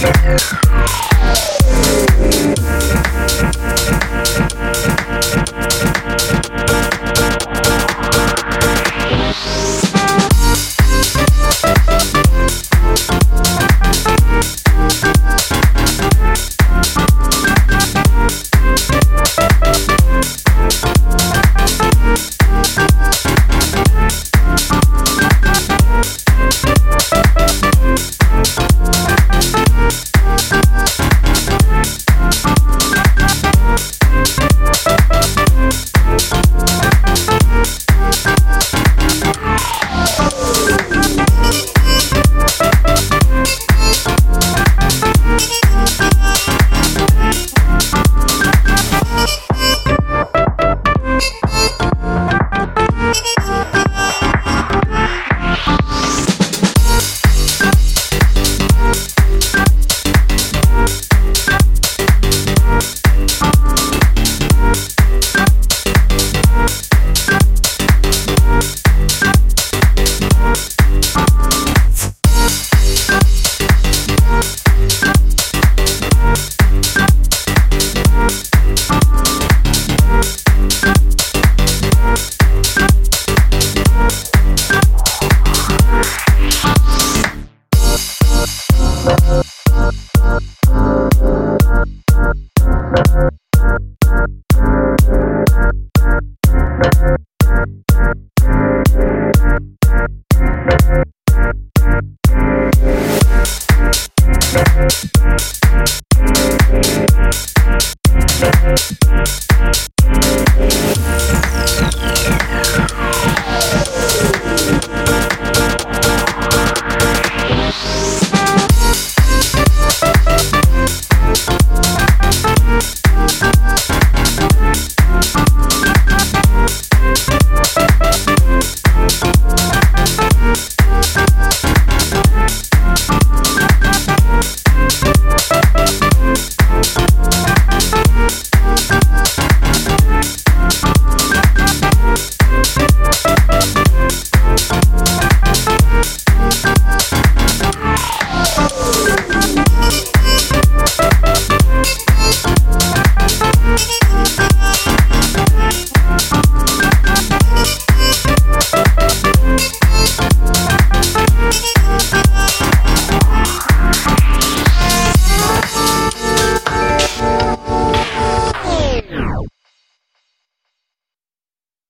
Yeah. Bye.